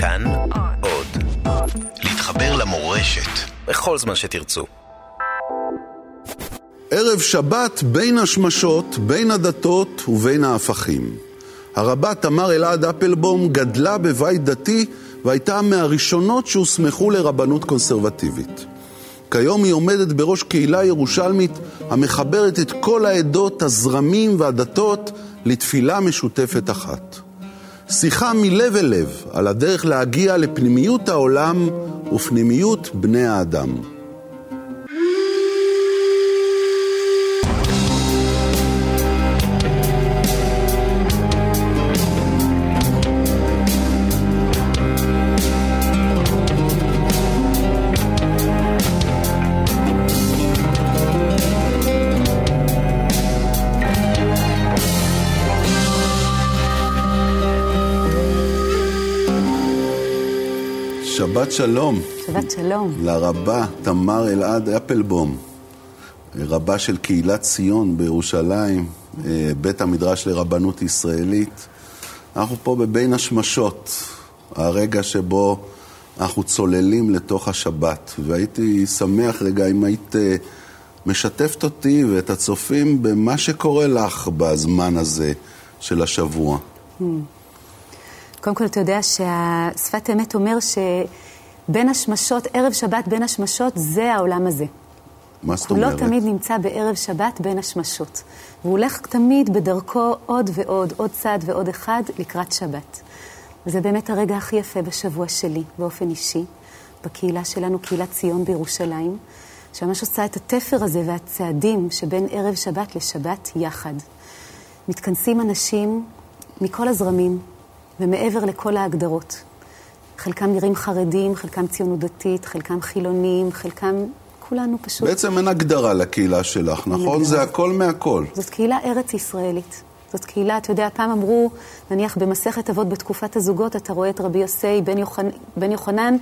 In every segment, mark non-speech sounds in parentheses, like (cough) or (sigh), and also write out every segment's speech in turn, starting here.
כאן עוד. להתחבר למורשת בכל זמן שתרצו. ערב שבת בין השמשות, בין הדתות ובין ההפכים. הרבה תמר אלעד אפלבום גדלה בבית דתי והייתה מהראשונות שהוסמכו לרבנות קונסרבטיבית. כיום היא עומדת בראש קהילה ירושלמית המחברת את כל העדות, הזרמים והדתות לתפילה משותפת אחת. שיחה מלב אל לב על הדרך להגיע לפנימיות העולם ופנימיות בני האדם. שבת שלום. שבת שלום. לרבה תמר אלעד אפלבום, רבה של קהילת ציון בירושלים, אה, בית המדרש לרבנות ישראלית. אנחנו פה בבין השמשות, הרגע שבו אנחנו צוללים לתוך השבת, והייתי שמח רגע אם היית אה, משתפת אותי ואת הצופים במה שקורה לך בזמן הזה של השבוע. Hmm. קודם כל, אתה יודע שהשפת אמת אומר שבין השמשות, ערב שבת בין השמשות, זה העולם הזה. מה זאת אומרת? הוא לא תמיד נמצא בערב שבת בין השמשות. והוא הולך תמיד בדרכו עוד ועוד, עוד צעד ועוד אחד לקראת שבת. וזה באמת הרגע הכי יפה בשבוע שלי, באופן אישי, בקהילה שלנו, קהילת ציון בירושלים, שממש עושה את התפר הזה והצעדים שבין ערב שבת לשבת יחד. מתכנסים אנשים מכל הזרמים, ומעבר לכל ההגדרות. חלקם נראים חרדים, חלקם ציונות דתית, חלקם חילונים, חלקם... כולנו פשוט... בעצם אין הגדרה לקהילה שלך, נכון? הגדרה. זה הכל מהכל. זאת קהילה ארץ-ישראלית. זאת קהילה, אתה יודע, פעם אמרו, נניח במסכת אבות בתקופת הזוגות, אתה רואה את רבי יוסי בן, יוחנ... בן יוחנן,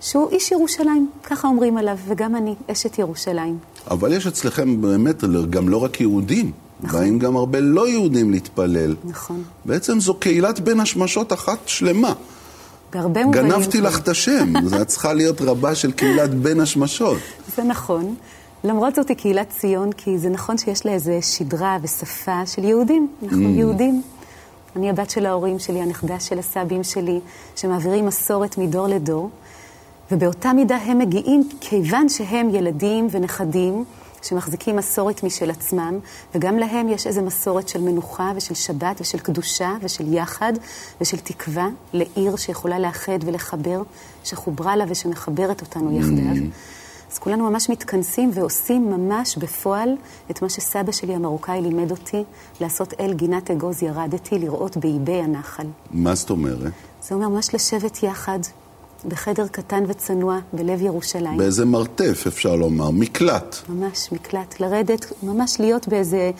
שהוא איש ירושלים, ככה אומרים עליו, וגם אני, אשת ירושלים. אבל יש אצלכם באמת גם לא רק יהודים. נכון. באים גם הרבה לא יהודים להתפלל. נכון. בעצם זו קהילת בין השמשות אחת שלמה. בהרבה מובנים. גנבתי לך את השם, (laughs) זו צריכה להיות רבה של קהילת בין השמשות. זה נכון. למרות זאת היא קהילת ציון, כי זה נכון שיש לה איזו שדרה ושפה של יהודים. אנחנו mm. יהודים. אני הבת של ההורים שלי, הנכדה של הסבים שלי, שמעבירים מסורת מדור לדור, ובאותה מידה הם מגיעים כיוון שהם ילדים ונכדים שמחזיקים מסורת משל עצמם, וגם להם יש איזו מסורת של מנוחה ושל שבת ושל קדושה ושל יחד ושל תקווה לעיר שיכולה לאחד ולחבר, שחוברה לה ושמחברת אותנו יחדיו. Mm. אז כולנו ממש מתכנסים ועושים ממש בפועל את מה שסבא שלי המרוקאי לימד אותי, לעשות אל גינת אגוז ירדתי, לראות באיבי הנחל. מה זאת אומרת? זה אומר ממש לשבת יחד, בחדר קטן וצנוע בלב ירושלים. באיזה מרתף, אפשר לומר, מקלט. ממש, מקלט. לרדת, ממש להיות באיזה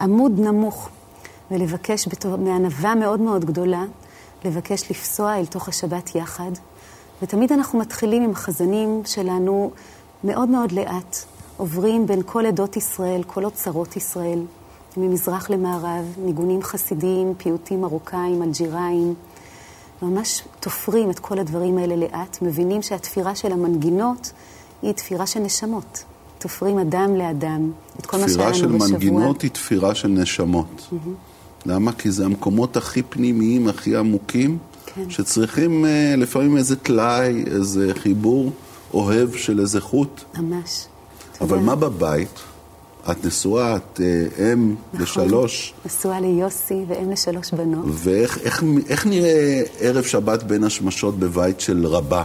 עמוד נמוך, ולבקש מענווה מאוד מאוד גדולה, לבקש לפסוע אל תוך השבת יחד. ותמיד אנחנו מתחילים עם החזנים שלנו מאוד מאוד לאט, עוברים בין כל עדות ישראל, כל אוצרות ישראל, ממזרח למערב, ניגונים חסידיים, פיוטים מרוקאים, אלג'יראים. ממש תופרים את כל הדברים האלה לאט, מבינים שהתפירה של המנגינות היא תפירה של נשמות. תופרים אדם לאדם, את כל מה שהיה לנו בשבוע. תפירה של מנגינות היא תפירה של נשמות. Mm-hmm. למה? כי זה המקומות הכי פנימיים, הכי עמוקים, כן. שצריכים uh, לפעמים איזה טלאי, איזה חיבור אוהב של איזה חוט. ממש. אבל מה בבית? את נשואה, את אה, אם נכון, לשלוש. נשואה ליוסי ואם לשלוש בנות. ואיך איך, איך נראה ערב שבת בין השמשות בבית של רבה?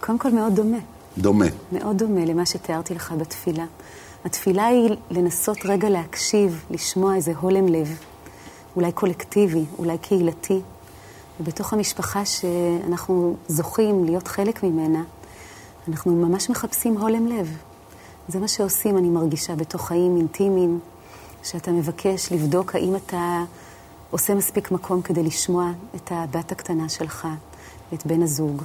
קודם כל מאוד דומה. דומה. מאוד דומה למה שתיארתי לך בתפילה. התפילה היא לנסות רגע להקשיב, לשמוע איזה הולם לב, אולי קולקטיבי, אולי קהילתי. ובתוך המשפחה שאנחנו זוכים להיות חלק ממנה, אנחנו ממש מחפשים הולם לב. זה מה שעושים, אני מרגישה, בתוך חיים אינטימיים, שאתה מבקש לבדוק האם אתה עושה מספיק מקום כדי לשמוע את הבת הקטנה שלך, את בן הזוג.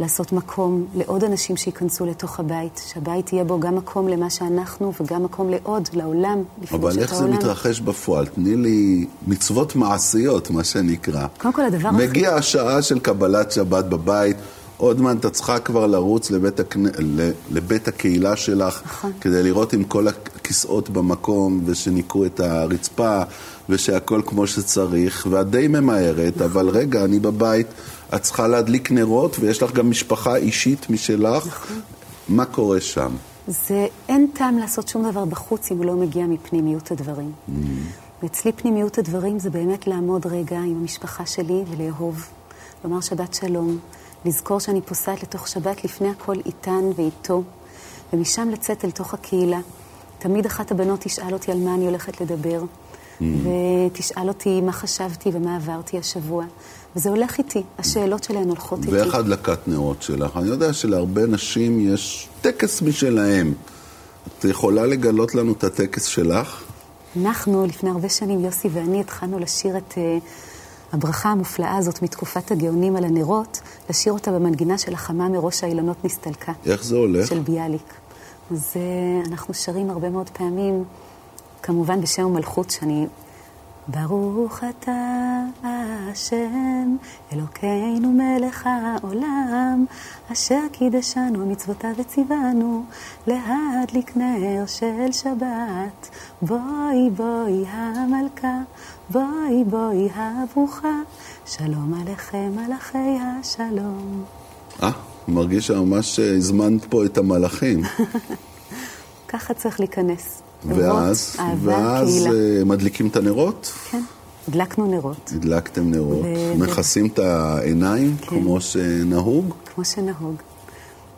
לעשות מקום לעוד אנשים שייכנסו לתוך הבית, שהבית יהיה בו גם מקום למה שאנחנו וגם מקום לעוד, לעולם, לפגוש את העולם. אבל איך זה מתרחש בפועל? תני לי מצוות מעשיות, מה שנקרא. קודם כל, הדבר הכי... מגיע השעה של קבלת שבת בבית, עוד מעט את צריכה כבר לרוץ לבית, הקנ... לבית הקהילה שלך, נכון. כדי לראות אם כל הכיסאות במקום ושניקו את הרצפה ושהכול כמו שצריך, ואת די ממהרת, נכון. אבל רגע, אני בבית. את צריכה להדליק נרות, ויש לך גם משפחה אישית משלך. נכון. מה קורה שם? זה, אין טעם לעשות שום דבר בחוץ אם הוא לא מגיע מפנימיות הדברים. Mm. ואצלי פנימיות הדברים זה באמת לעמוד רגע עם המשפחה שלי ולאהוב, לומר שבת שלום, לזכור שאני פוסעת לתוך שבת לפני הכל איתן ואיתו, ומשם לצאת אל תוך הקהילה. תמיד אחת הבנות תשאל אותי על מה אני הולכת לדבר, mm. ותשאל אותי מה חשבתי ומה עברתי השבוע. וזה הולך איתי, השאלות שלהן הולכות איתי. ואיך הדלקת נרות שלך? אני יודע שלהרבה נשים יש טקס משלהם. את יכולה לגלות לנו את הטקס שלך? אנחנו, לפני הרבה שנים, יוסי ואני התחלנו לשיר את uh, הברכה המופלאה הזאת מתקופת הגאונים על הנרות, לשיר אותה במנגינה של החמה מראש האילנות נסתלקה. איך זה הולך? של ביאליק. אז אנחנו שרים הרבה מאוד פעמים, כמובן בשם המלכות, שאני ברוך אתה השם, אלוקינו מלך העולם, אשר קידשנו מצוותיו וציוונו, להדליק נר של שבת. בואי בואי המלכה, בואי בואי הברוכה, שלום עליכם מלאכי השלום. אה, מרגיש שממש הזמנת פה את המלאכים. (laughs) ככה צריך להיכנס. ואז, ואז uh, מדליקים את הנרות? כן, הדלקנו נרות. הדלקתם נרות. ו... מכסים את העיניים כן. כמו שנהוג? כמו שנהוג.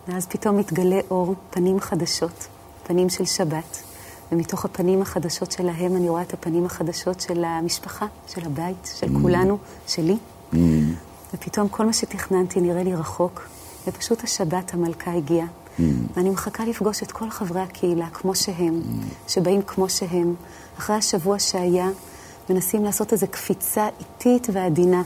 ואז פתאום מתגלה אור, פנים חדשות, פנים של שבת. ומתוך הפנים החדשות שלהם אני רואה את הפנים החדשות של המשפחה, של הבית, של mm. כולנו, שלי. Mm. ופתאום כל מה שתכננתי נראה לי רחוק, ופשוט השבת המלכה הגיעה. Mm. ואני מחכה לפגוש את כל חברי הקהילה כמו שהם, mm. שבאים כמו שהם. אחרי השבוע שהיה, מנסים לעשות איזו קפיצה איטית ועדינה,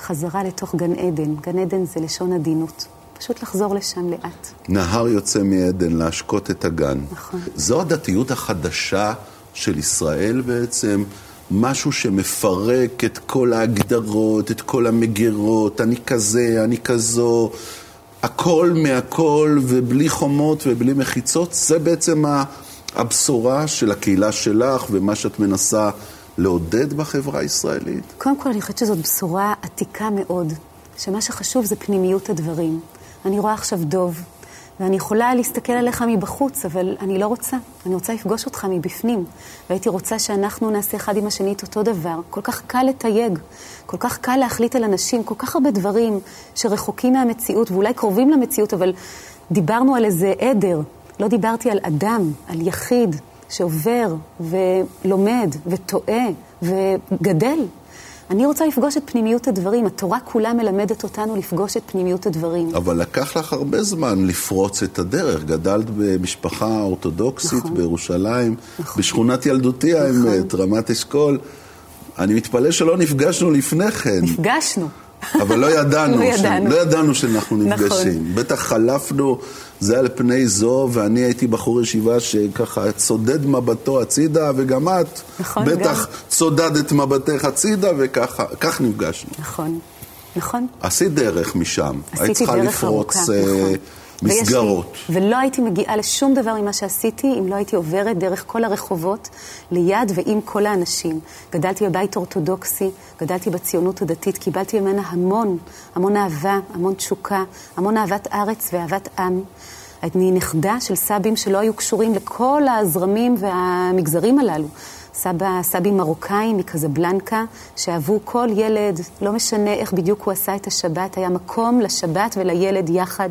חזרה לתוך גן עדן. גן עדן זה לשון עדינות. פשוט לחזור לשם לאט. נהר יוצא מעדן להשקות את הגן. נכון. זו הדתיות החדשה של ישראל בעצם, משהו שמפרק את כל ההגדרות, את כל המגירות, אני כזה, אני כזו. הכל מהכל ובלי חומות ובלי מחיצות, זה בעצם הבשורה של הקהילה שלך ומה שאת מנסה לעודד בחברה הישראלית? קודם כל, אני חושבת שזאת בשורה עתיקה מאוד, שמה שחשוב זה פנימיות הדברים. אני רואה עכשיו דוב, ואני יכולה להסתכל עליך מבחוץ, אבל אני לא רוצה. אני רוצה לפגוש אותך מבפנים. והייתי רוצה שאנחנו נעשה אחד עם השני את אותו דבר. כל כך קל לתייג, כל כך קל להחליט על אנשים, כל כך הרבה דברים שרחוקים מהמציאות ואולי קרובים למציאות, אבל דיברנו על איזה עדר. לא דיברתי על אדם, על יחיד שעובר ולומד וטועה וגדל. אני רוצה לפגוש את פנימיות הדברים. התורה כולה מלמדת אותנו לפגוש את פנימיות הדברים. אבל לקח לך הרבה זמן לפרוץ את הדרך. גדלת במשפחה אורתודוקסית נכון. בירושלים, נכון. בשכונת ילדותי נכון. האמת, רמת אשכול. אני מתפלא שלא נפגשנו לפני כן. נפגשנו. אבל לא ידענו, לא, ידענו. ש... לא ידענו שאנחנו נפגשים. נכון. בטח חלפנו זה על פני זו, ואני הייתי בחור ישיבה שככה צודד מבטו הצידה, וגם את נכון, בטח גם. צודדת מבטך הצידה, וכך נפגשנו. נכון, נכון. עשית דרך משם. עשיתי דרך ארוכה, לפרוץ, נכון. אה, מסגרות. לי, ולא הייתי מגיעה לשום דבר ממה שעשיתי אם לא הייתי עוברת דרך כל הרחובות ליד ועם כל האנשים. גדלתי בבית אורתודוקסי, גדלתי בציונות הדתית, קיבלתי ממנה המון, המון אהבה, המון תשוקה, המון אהבת ארץ ואהבת עם. אני נכדה של סבים שלא היו קשורים לכל הזרמים והמגזרים הללו. סבא, סבים מרוקאים מקזבלנקה, שאהבו כל ילד, לא משנה איך בדיוק הוא עשה את השבת, היה מקום לשבת ולילד יחד.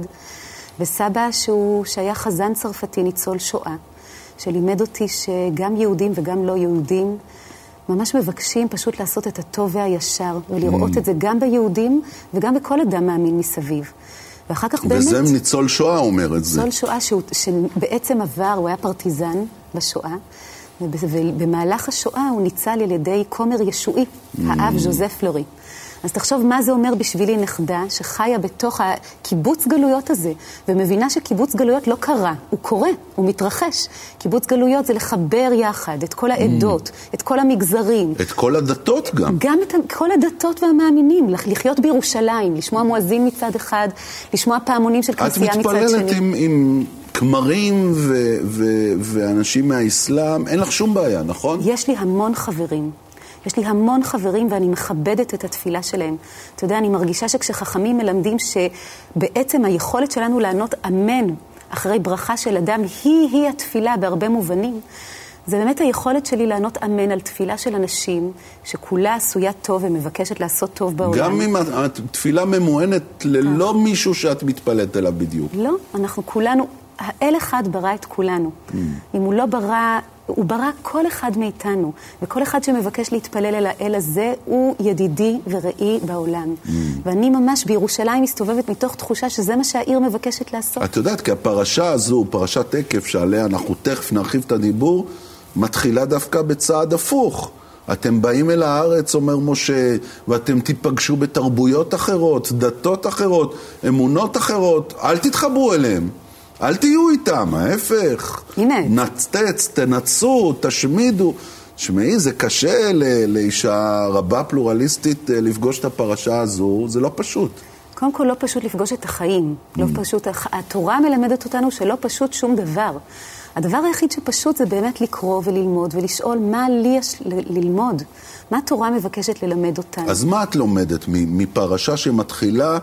וסבא שהוא, שהיה חזן צרפתי, ניצול שואה, שלימד אותי שגם יהודים וגם לא יהודים ממש מבקשים פשוט לעשות את הטוב והישר, ולראות mm. את זה גם ביהודים וגם בכל אדם מאמין מסביב. ואחר כך באמת... וזה ניצול שואה אומר את זה. ניצול שואה שהוא, שבעצם עבר, הוא היה פרטיזן בשואה, ובמהלך השואה הוא ניצל על ידי כומר ישועי, mm. האב ז'וזף לורי. אז תחשוב מה זה אומר בשבילי נכדה שחיה בתוך הקיבוץ גלויות הזה, ומבינה שקיבוץ גלויות לא קרה, הוא קורה, הוא מתרחש. קיבוץ גלויות זה לחבר יחד את כל העדות, mm. את כל המגזרים. את כל הדתות גם. גם את כל הדתות והמאמינים, לחיות בירושלים, לשמוע מואזין מצד אחד, לשמוע פעמונים של כנסייה מצד שני. את מתפללת עם, עם כמרים ו- ו- ואנשים מהאסלאם, אין לך שום בעיה, נכון? יש לי המון חברים. יש לי המון חברים ואני מכבדת את התפילה שלהם. אתה יודע, אני מרגישה שכשחכמים מלמדים שבעצם היכולת שלנו לענות אמן אחרי ברכה של אדם היא-היא התפילה בהרבה מובנים. זה באמת היכולת שלי לענות אמן על תפילה של אנשים שכולה עשויה טוב ומבקשת לעשות טוב בעולם. גם אם התפילה ממוענת ללא מישהו שאת מתפלאת אליו בדיוק. לא, אנחנו כולנו, האל אחד ברא את כולנו. Mm. אם הוא לא ברא, הוא ברא כל אחד מאיתנו, וכל אחד שמבקש להתפלל אל האל הזה הוא ידידי ורעי בעולם. Mm. ואני ממש בירושלים מסתובבת מתוך תחושה שזה מה שהעיר מבקשת לעשות. את יודעת, כי הפרשה הזו, פרשת עקב, שעליה אנחנו תכף נרחיב את הדיבור, מתחילה דווקא בצעד הפוך. אתם באים אל הארץ, אומר משה, ואתם תיפגשו בתרבויות אחרות, דתות אחרות, אמונות אחרות, אל תתחברו אליהם. אל תהיו איתם, ההפך. הנה. נצטץ, תנצו, תשמידו. תשמעי, זה קשה לאישה רבה פלורליסטית אה, לפגוש את הפרשה הזו, זה לא פשוט. קודם כל, לא פשוט לפגוש את החיים. לא mm. פשוט, התורה מלמדת אותנו שלא פשוט שום דבר. הדבר היחיד שפשוט זה באמת לקרוא וללמוד ולשאול מה לי יש ללמוד, מה התורה מבקשת ללמד אותנו. אז מה את לומדת מפרשה שמתחילה,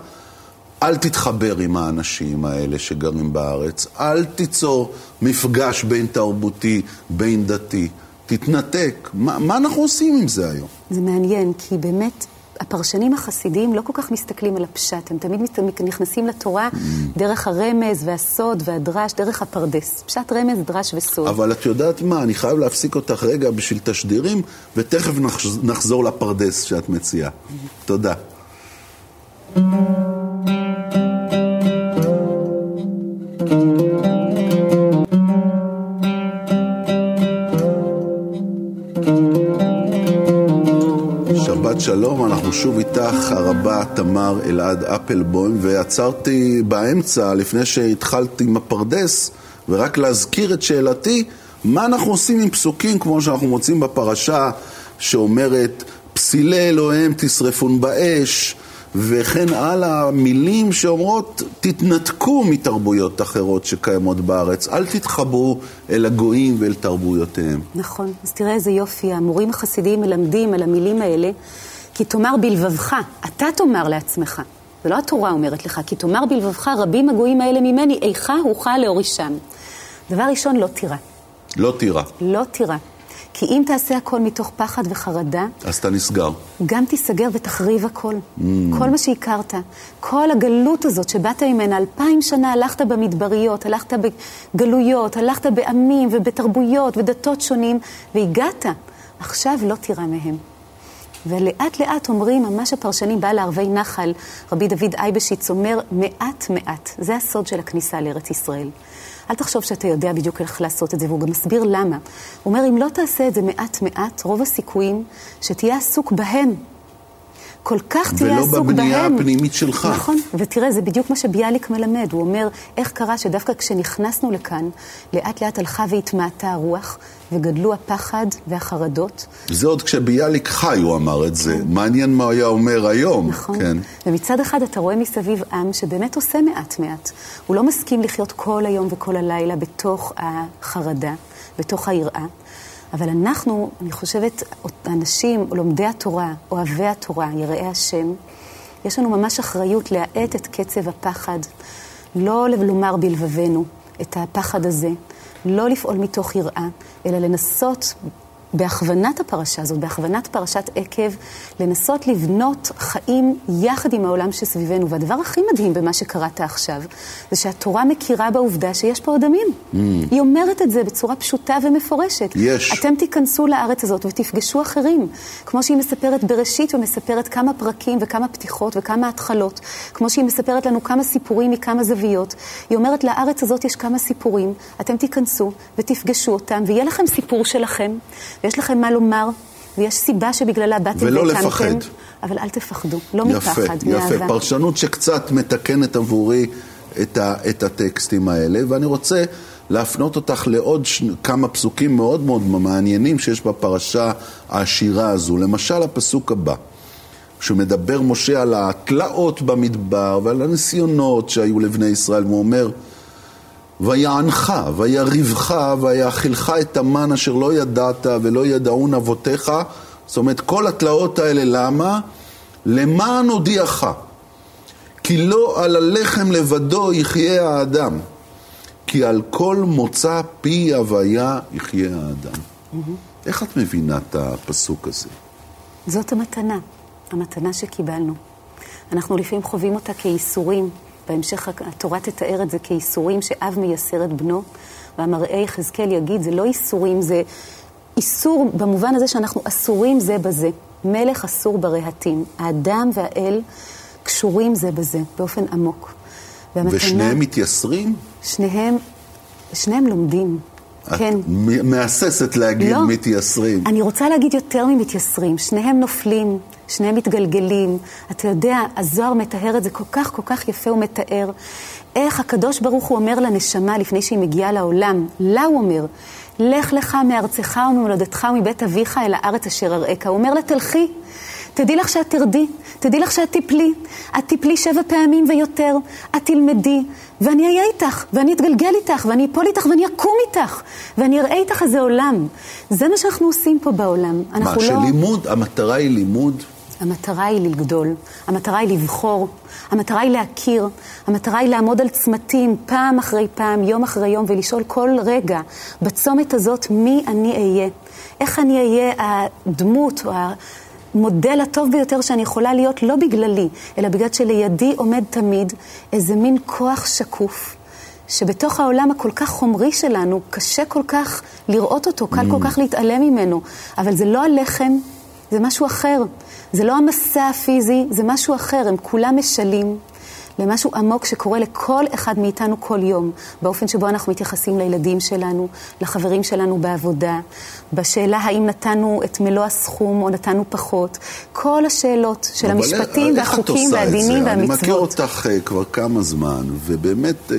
אל תתחבר עם האנשים האלה שגרים בארץ, אל תיצור מפגש בין תרבותי, בין דתי, תתנתק. מה, מה אנחנו עושים עם זה היום? זה מעניין, כי באמת הפרשנים החסידיים לא כל כך מסתכלים על הפשט, הם תמיד נכנסים לתורה mm. דרך הרמז והסוד והדרש, דרך הפרדס. פשט רמז, דרש וסוד. אבל את יודעת מה, אני חייב להפסיק אותך רגע בשביל תשדירים, ותכף נחזור לפרדס שאת מציעה. תודה. שלום, אנחנו שוב איתך, הרבה תמר אלעד אפלבוים, ועצרתי באמצע, לפני שהתחלת עם הפרדס, ורק להזכיר את שאלתי, מה אנחנו עושים עם פסוקים כמו שאנחנו מוצאים בפרשה, שאומרת, פסילי אלוהיהם תשרפון באש, וכן הלאה, מילים שאומרות, תתנתקו מתרבויות אחרות שקיימות בארץ, אל תתחברו אל הגויים ואל תרבויותיהם. נכון, אז תראה איזה יופי, המורים החסידיים מלמדים על המילים האלה. כי תאמר בלבבך, אתה תאמר לעצמך. ולא התורה אומרת לך, כי תאמר בלבבך, רבים הגויים האלה ממני, איכה אוכל להורישם. דבר ראשון, לא תירא. לא תירא. לא תירא. כי אם תעשה הכל מתוך פחד וחרדה... אז אתה נסגר. גם תיסגר ותחריב הכל. Mm. כל מה שהכרת. כל הגלות הזאת שבאת ממנה, אלפיים שנה הלכת במדבריות, הלכת בגלויות, הלכת בעמים ובתרבויות ודתות שונים, והגעת. עכשיו לא תירא מהם. ולאט לאט אומרים, ממש הפרשנים בעל לערבי נחל, רבי דוד אייבשיץ אומר, מעט מעט. זה הסוד של הכניסה לארץ ישראל. אל תחשוב שאתה יודע בדיוק איך לעשות את זה, והוא גם מסביר למה. הוא אומר, אם לא תעשה את זה מעט מעט, רוב הסיכויים שתהיה עסוק בהם, כל כך תהיה עסוק בהם. ולא בבנייה הפנימית שלך. נכון, ותראה, זה בדיוק מה שביאליק מלמד. הוא אומר, איך קרה שדווקא כשנכנסנו לכאן, לאט לאט הלכה והתמעטה הרוח, וגדלו הפחד והחרדות. זה עוד כשביאליק חי הוא אמר את זה. מעניין מה היה אומר היום. נכון. כן. ומצד אחד אתה רואה מסביב עם שבאמת עושה מעט מעט. הוא לא מסכים לחיות כל היום וכל הלילה בתוך החרדה, בתוך היראה. אבל אנחנו, אני חושבת, אנשים, לומדי התורה, אוהבי התורה, יראי השם, יש לנו ממש אחריות להאט את קצב הפחד, לא לומר בלבבנו את הפחד הזה, לא לפעול מתוך יראה, אלא לנסות בהכוונת הפרשה הזאת, בהכוונת פרשת עקב, לנסות לבנות חיים יחד עם העולם שסביבנו. והדבר הכי מדהים במה שקראת עכשיו, זה שהתורה מכירה בעובדה שיש פה עוד עמים. Mm. היא אומרת את זה בצורה פשוטה ומפורשת. יש. אתם תיכנסו לארץ הזאת ותפגשו אחרים. כמו שהיא מספרת בראשית ומספרת כמה פרקים וכמה פתיחות וכמה התחלות. כמו שהיא מספרת לנו כמה סיפורים מכמה זוויות. היא אומרת, לארץ הזאת יש כמה סיפורים, אתם תיכנסו ותפגשו אותם, ויהיה לכם סיפור שלכם. ויש לכם מה לומר, ויש סיבה שבגללה באתם והקמתם. ולא לפחד. אבל אל תפחדו, לא יפה, מפחד, יפה. מאהבה. יפה, פרשנות שקצת מתקנת עבורי את, ה, את הטקסטים האלה, ואני רוצה להפנות אותך לעוד ש... כמה פסוקים מאוד מאוד מעניינים שיש בפרשה העשירה הזו. למשל, הפסוק הבא. שמדבר משה על התלאות במדבר ועל הניסיונות שהיו לבני ישראל, והוא אומר, ויענך, ויריבך, ויאכילך את המן אשר לא ידעת ולא ידעון אבותיך. זאת אומרת, כל התלאות האלה, למה? למען הודיעך. כי לא על הלחם לבדו יחיה האדם, כי על כל מוצא פי הוויה יחיה האדם. Mm-hmm. איך את מבינה את הפסוק הזה? זאת המתנה. המתנה שקיבלנו. אנחנו לפעמים חווים אותה כייסורים, בהמשך התורה תתאר את זה כייסורים שאב מייסר את בנו, והמראה יחזקאל יגיד, זה לא ייסורים, זה איסור במובן הזה שאנחנו אסורים זה בזה. מלך אסור ברהטים. האדם והאל קשורים זה בזה, באופן עמוק. והמתנה, ושניהם מתייסרים? שניהם, שניהם לומדים. את כן. מהססת להגיד לא, מתייסרים. אני רוצה להגיד יותר ממתייסרים. שניהם נופלים, שניהם מתגלגלים. אתה יודע, הזוהר מתאר את זה כל כך כל כך יפה, הוא מתאר איך הקדוש ברוך הוא אומר לנשמה לפני שהיא מגיעה לעולם. לה הוא אומר, לך לך מארצך וממולדתך ומבית אביך אל הארץ אשר אראך. הוא אומר לה, תלכי. תדעי לך שאת תרדי, תדעי לך שאת תיפלי. את תיפלי שבע פעמים ויותר, את תלמדי, ואני אהיה איתך, ואני אתגלגל איתך, ואני אפול איתך, ואני אקום איתך, ואני אראה איתך איזה עולם. זה מה שאנחנו עושים פה בעולם. מה, לא... שלימוד, המטרה היא לימוד? המטרה היא לגדול, המטרה היא לבחור, המטרה היא להכיר, המטרה היא לעמוד על צמתים פעם אחרי פעם, יום אחרי יום, ולשאול כל רגע בצומת הזאת מי אני אהיה. איך אני אהיה הדמות או המודל הטוב ביותר שאני יכולה להיות, לא בגללי, אלא בגלל שלידי עומד תמיד איזה מין כוח שקוף. שבתוך העולם הכל כך חומרי שלנו, קשה כל כך לראות אותו, קל mm. כל כך להתעלם ממנו. אבל זה לא הלחם, זה משהו אחר. זה לא המסע הפיזי, זה משהו אחר, הם כולם משלים למשהו עמוק שקורה לכל אחד מאיתנו כל יום, באופן שבו אנחנו מתייחסים לילדים שלנו, לחברים שלנו בעבודה, בשאלה האם נתנו את מלוא הסכום או נתנו פחות, כל השאלות של המשפטים והחוקים והדינים והמצוות. אני מכיר אותך uh, כבר כמה זמן, ובאמת... Uh,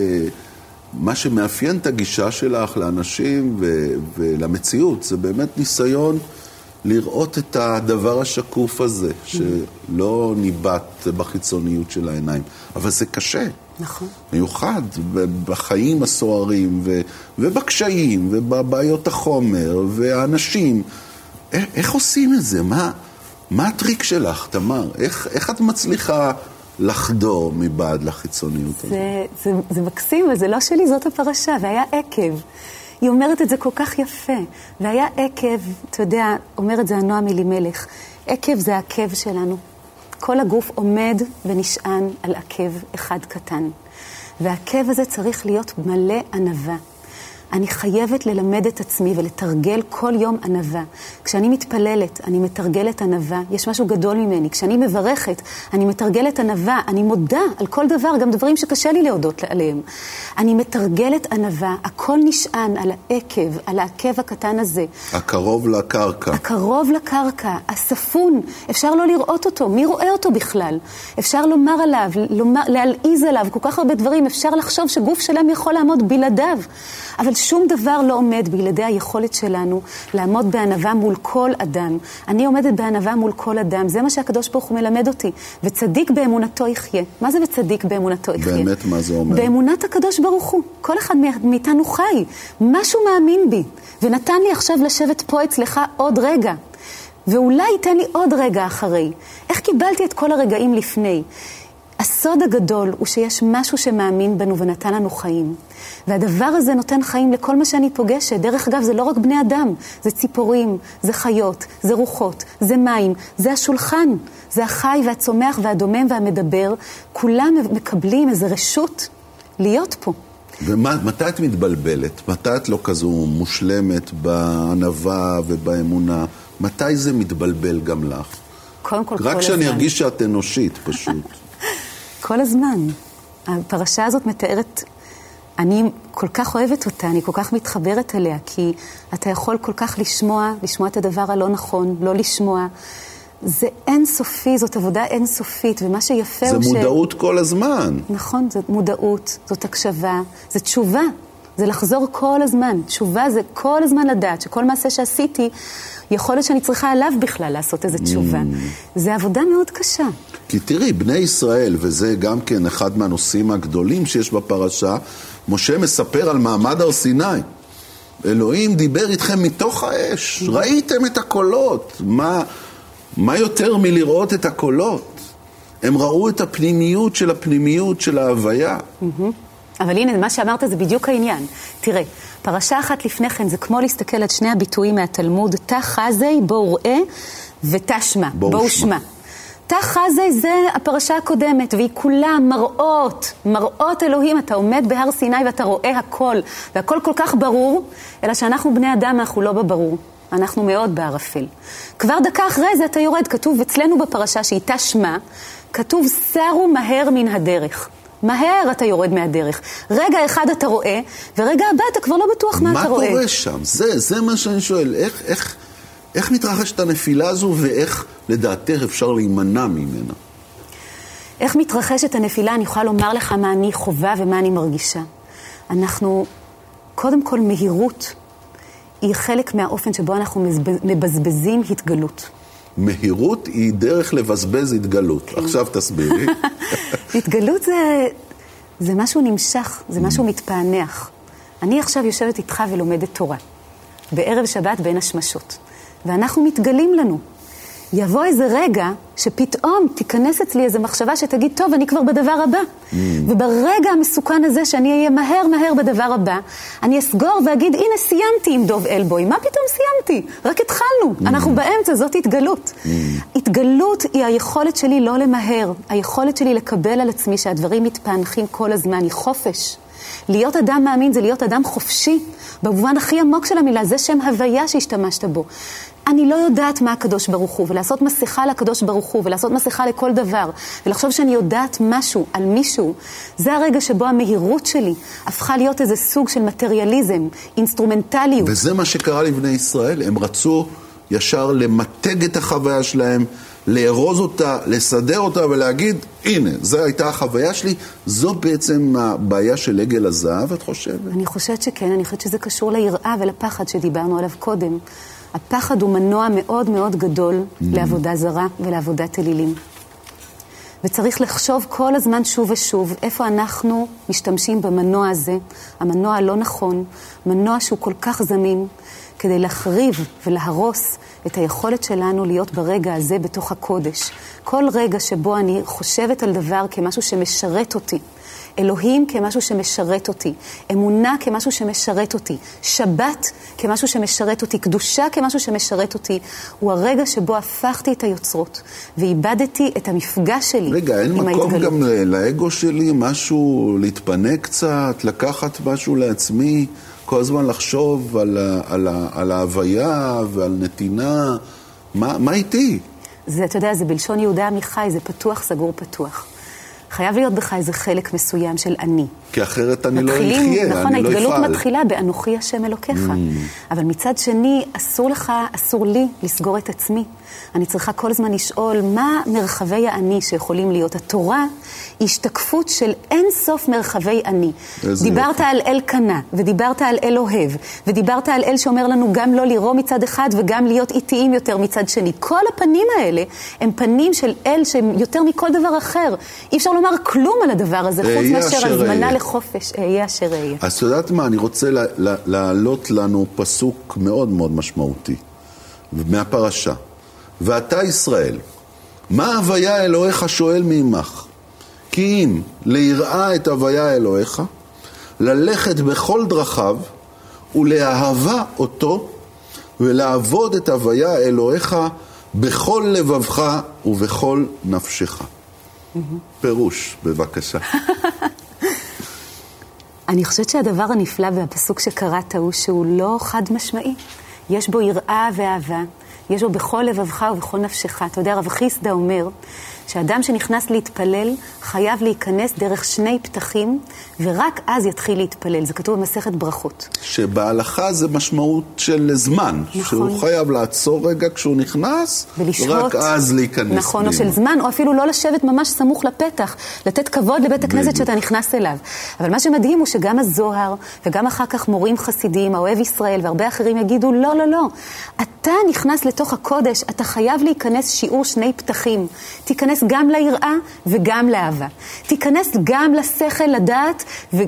מה שמאפיין את הגישה שלך לאנשים ו- ולמציאות זה באמת ניסיון לראות את הדבר השקוף הזה, שלא ניבט בחיצוניות של העיניים. אבל זה קשה. נכון. מיוחד בחיים הסוערים, ו- ובקשיים, ובבעיות החומר, והאנשים. איך, איך עושים את זה? מה, מה הטריק שלך, תמר? איך, איך את מצליחה לחדור מבעד לחיצוניות הזאת? זה, זה, זה מקסים, וזה לא שלי, זאת הפרשה, והיה עקב. היא אומרת את זה כל כך יפה. והיה עקב, אתה יודע, אומר את זה הנועם אלימלך, עקב זה העקב שלנו. כל הגוף עומד ונשען על עקב אחד קטן. והעקב הזה צריך להיות מלא ענווה. אני חייבת ללמד את עצמי ולתרגל כל יום ענווה. כשאני מתפללת, אני מתרגלת ענווה, יש משהו גדול ממני. כשאני מברכת, אני מתרגלת ענווה, אני מודה על כל דבר, גם דברים שקשה לי להודות עליהם. אני מתרגלת ענווה, הכל נשען על העקב, על העקב הקטן הזה. הקרוב לקרקע. הקרוב לקרקע, הספון, אפשר לא לראות אותו, מי רואה אותו בכלל? אפשר לומר עליו, לומר, להלעיז עליו, כל כך הרבה דברים, אפשר לחשוב שגוף שלם יכול לעמוד בלעדיו. אבל שום דבר לא עומד בלעדי היכולת שלנו לעמוד בענווה מול כל אדם. אני עומדת בענווה מול כל אדם, זה מה שהקדוש ברוך הוא מלמד אותי. וצדיק באמונתו יחיה. מה זה וצדיק באמונתו יחיה? באמת, מה זה אומר? באמונת הקדוש ברוך הוא. כל אחד מאיתנו חי. משהו מאמין בי. ונתן לי עכשיו לשבת פה אצלך עוד רגע. ואולי ייתן לי עוד רגע אחרי. איך קיבלתי את כל הרגעים לפני? הסוד הגדול הוא שיש משהו שמאמין בנו ונתן לנו חיים. והדבר הזה נותן חיים לכל מה שאני פוגשת. דרך אגב, זה לא רק בני אדם, זה ציפורים, זה חיות, זה רוחות, זה מים, זה השולחן, זה החי והצומח והדומם והמדבר. כולם מקבלים איזו רשות להיות פה. ומתי את מתבלבלת? מתי את לא כזו מושלמת בענווה ובאמונה? מתי זה מתבלבל גם לך? קודם כל, כל הזמן. רק שאני ארגיש שאת אנושית, פשוט. (laughs) כל הזמן. הפרשה הזאת מתארת אני כל כך אוהבת אותה, אני כל כך מתחברת אליה, כי אתה יכול כל כך לשמוע, לשמוע את הדבר הלא נכון, לא לשמוע. זה אינסופי, זאת עבודה אינסופית, ומה שיפה הוא ש... זה מודעות כל הזמן. נכון, זאת מודעות, זאת הקשבה, זה תשובה, זה לחזור כל הזמן. תשובה זה כל הזמן לדעת שכל מעשה שעשיתי, יכול להיות שאני צריכה עליו בכלל לעשות איזו תשובה. Mm. זה עבודה מאוד קשה. כי תראי, בני ישראל, וזה גם כן אחד מהנושאים הגדולים שיש בפרשה, משה מספר על מעמד הר סיני. אלוהים דיבר איתכם מתוך האש, mm. ראיתם את הקולות. מה, מה יותר מלראות את הקולות? הם ראו את הפנימיות של הפנימיות של ההוויה. Mm-hmm. אבל הנה, מה שאמרת זה בדיוק העניין. תראה, פרשה אחת לפני כן זה כמו להסתכל על שני הביטויים מהתלמוד, תא חזי בואו ראה ותא שמע, בואו שמע. תא חזי זה הפרשה הקודמת, והיא כולה מראות, מראות אלוהים. אתה עומד בהר סיני ואתה רואה הכל, והכל כל כך ברור, אלא שאנחנו בני אדם, אנחנו לא בברור. אנחנו מאוד בערפל. כבר דקה אחרי זה אתה יורד, כתוב אצלנו בפרשה שהיא תא שמע, כתוב סרו מהר מן הדרך. מהר אתה יורד מהדרך. רגע אחד אתה רואה, ורגע הבא אתה כבר לא בטוח מה, מה אתה רואה. מה קורה שם? זה, זה מה שאני שואל. איך, איך, איך מתרחשת הנפילה הזו, ואיך לדעתך אפשר להימנע ממנה? איך מתרחשת הנפילה? אני יכולה לומר לך מה אני חווה ומה אני מרגישה. אנחנו, קודם כל, מהירות היא חלק מהאופן שבו אנחנו מבזבזים התגלות. מהירות היא דרך לבזבז התגלות. כן. עכשיו תסבירי. (laughs) התגלות זה, זה משהו נמשך, זה משהו mm. מתפענח. אני עכשיו יושבת איתך ולומדת תורה, בערב שבת בין השמשות, ואנחנו מתגלים לנו. יבוא איזה רגע שפתאום תיכנס אצלי איזו מחשבה שתגיד, טוב, אני כבר בדבר הבא. Mm. וברגע המסוכן הזה, שאני אהיה מהר מהר בדבר הבא, אני אסגור ואגיד, הנה, סיימתי עם דוב אלבוי. מה פתאום סיימתי? רק התחלנו. Mm. אנחנו באמצע, זאת התגלות. Mm. התגלות היא היכולת שלי לא למהר, היכולת שלי לקבל על עצמי שהדברים מתפענחים כל הזמן, היא חופש. להיות אדם מאמין זה להיות אדם חופשי, במובן הכי עמוק של המילה, זה שם הוויה שהשתמשת בו. אני לא יודעת מה הקדוש ברוך הוא, ולעשות מסכה לקדוש ברוך הוא, ולעשות מסכה לכל דבר, ולחשוב שאני יודעת משהו על מישהו, זה הרגע שבו המהירות שלי הפכה להיות איזה סוג של מטריאליזם, אינסטרומנטליות. וזה מה שקרה לבני ישראל, הם רצו ישר למתג את החוויה שלהם, לארוז אותה, לסדר אותה ולהגיד, הנה, זו הייתה החוויה שלי, זו בעצם הבעיה של עגל הזהב, את חושבת? אני חושבת שכן, אני חושבת שזה קשור ליראה ולפחד שדיברנו עליו קודם. הפחד הוא מנוע מאוד מאוד גדול mm. לעבודה זרה ולעבודת אלילים. וצריך לחשוב כל הזמן שוב ושוב איפה אנחנו משתמשים במנוע הזה, המנוע הלא נכון, מנוע שהוא כל כך זמין, כדי להחריב ולהרוס את היכולת שלנו להיות ברגע הזה בתוך הקודש. כל רגע שבו אני חושבת על דבר כמשהו שמשרת אותי, אלוהים כמשהו שמשרת אותי, אמונה כמשהו שמשרת אותי, שבת כמשהו שמשרת אותי, קדושה כמשהו שמשרת אותי, הוא הרגע שבו הפכתי את היוצרות ואיבדתי את המפגש שלי רגע, אין מקום גם לאגו שלי משהו להתפנק קצת, לקחת משהו לעצמי? כל הזמן לחשוב על, על, על ההוויה ועל נתינה, מה, מה איתי? זה, אתה יודע, זה בלשון יהודה עמיחי, זה פתוח, סגור, פתוח. חייב להיות בך איזה חלק מסוים של אני. כי אחרת אני לא אחיה, נכון, אני לא אפעל. נכון, ההתגלות מתחילה באנוכי השם אלוקיך. Mm. אבל מצד שני, אסור לך, אסור לי לסגור את עצמי. אני צריכה כל הזמן לשאול מה מרחבי האני שיכולים להיות. התורה היא השתקפות של אין סוף מרחבי אני. דיברת. על אל קנה, ודיברת על אל אוהב, ודיברת על אל שאומר לנו גם לא לירוא מצד אחד וגם להיות איטיים יותר מצד שני. כל הפנים האלה הם פנים של אל שהם יותר מכל דבר אחר. אי אפשר לומר כלום על הדבר הזה, חוץ מאשר הזמנה לחופש, אהיה אשר אהיה. אז את יודעת מה, אני רוצה להעלות לנו פסוק מאוד מאוד משמעותי מהפרשה. ואתה ישראל, מה הוויה אלוהיך שואל מעמך? כי אם ליראה את הוויה אלוהיך, ללכת בכל דרכיו ולאהבה אותו ולעבוד את הוויה אלוהיך בכל לבבך ובכל נפשך. פירוש, בבקשה. (laughs) אני חושבת שהדבר הנפלא והפסוק שקראת הוא שהוא לא חד משמעי. יש בו יראה ואהבה, יש בו בכל לבבך ובכל נפשך. אתה יודע, רב חיסדא אומר שאדם שנכנס להתפלל חייב להיכנס דרך שני פתחים, ורק אז יתחיל להתפלל. זה כתוב במסכת ברכות. שבהלכה זה משמעות של זמן. נכון. שהוא חייב לעצור רגע כשהוא נכנס, ולשהות, ורק אז להיכנס. נכון, פנימה. או של זמן, או אפילו לא לשבת ממש סמוך לפתח, לתת כבוד לבית הכנסת שאתה נכנס אליו. אבל מה שמדהים הוא שגם הזוהר, וגם אחר כך מורים חסידים, האוהב ישראל והרבה אחרים יגידו, לא, לא, לא. אתה נכנס לתוך הקודש, אתה חייב להיכנס שיעור שני פתחים. תיכנס גם ליראה וגם לאהבה. תיכנס גם לשכל, לדעת,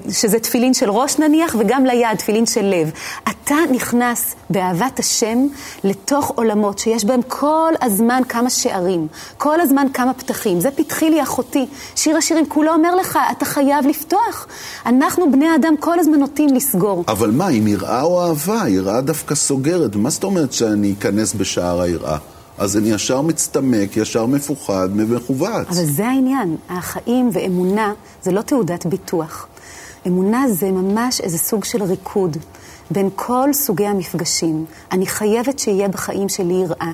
שזה תפילין של ראש נניח, וגם ליד, תפילין של לב. אתה נכנס באהבת השם לתוך עולמות שיש בהם כל הזמן כמה שערים, כל הזמן כמה פתחים. זה פתחי לי אחותי. שיר השירים כולו אומר לך, אתה חייב לפתוח. אנחנו בני אדם כל הזמן נוטים לסגור. אבל מה, אם יראה או אהבה? יראה דווקא סוגרת. מה זאת אומרת שאני אכנס בשער היראה? אז אני ישר מצטמק, ישר מפוחד, מכווץ. אבל זה העניין. החיים ואמונה זה לא תעודת ביטוח. אמונה זה ממש איזה סוג של ריקוד בין כל סוגי המפגשים. אני חייבת שיהיה בחיים שלי יראה.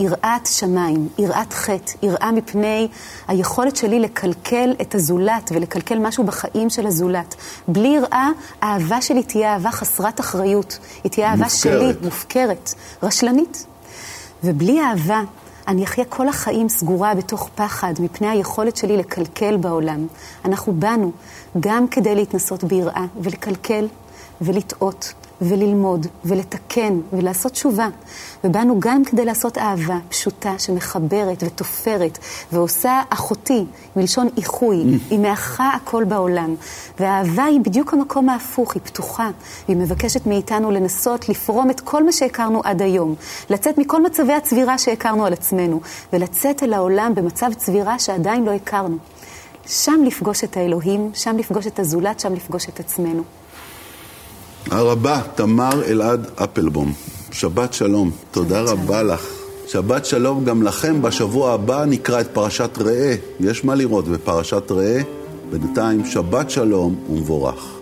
יראת שמיים, יראת חטא, יראה מפני היכולת שלי לקלקל את הזולת ולקלקל משהו בחיים של הזולת. בלי יראה, האהבה שלי תהיה אהבה חסרת אחריות. היא תהיה אהבה מופקרת. שלי, מופקרת, רשלנית. ובלי אהבה, אני אחיה כל החיים סגורה בתוך פחד מפני היכולת שלי לקלקל בעולם. אנחנו באנו גם כדי להתנסות ביראה ולקלקל ולטעות וללמוד ולתקן ולעשות תשובה. ובאנו גם כדי לעשות אהבה פשוטה שמחברת ותופרת ועושה אחותי, מלשון איחוי, mm. היא מאחה הכל בעולם. והאהבה היא בדיוק המקום ההפוך, היא פתוחה. והיא מבקשת מאיתנו לנסות לפרום את כל מה שהכרנו עד היום, לצאת מכל מצבי הצבירה שהכרנו על עצמנו, ולצאת אל העולם במצב צבירה שעדיין לא הכרנו. שם לפגוש את האלוהים, שם לפגוש את הזולת, שם לפגוש את עצמנו. הרבה תמר אלעד אפלבום. שבת שלום. תודה שבת רבה שלום. לך. שבת שלום גם לכם. בשבוע הבא נקרא את פרשת ראה. יש מה לראות בפרשת ראה. בינתיים, שבת שלום ומבורך.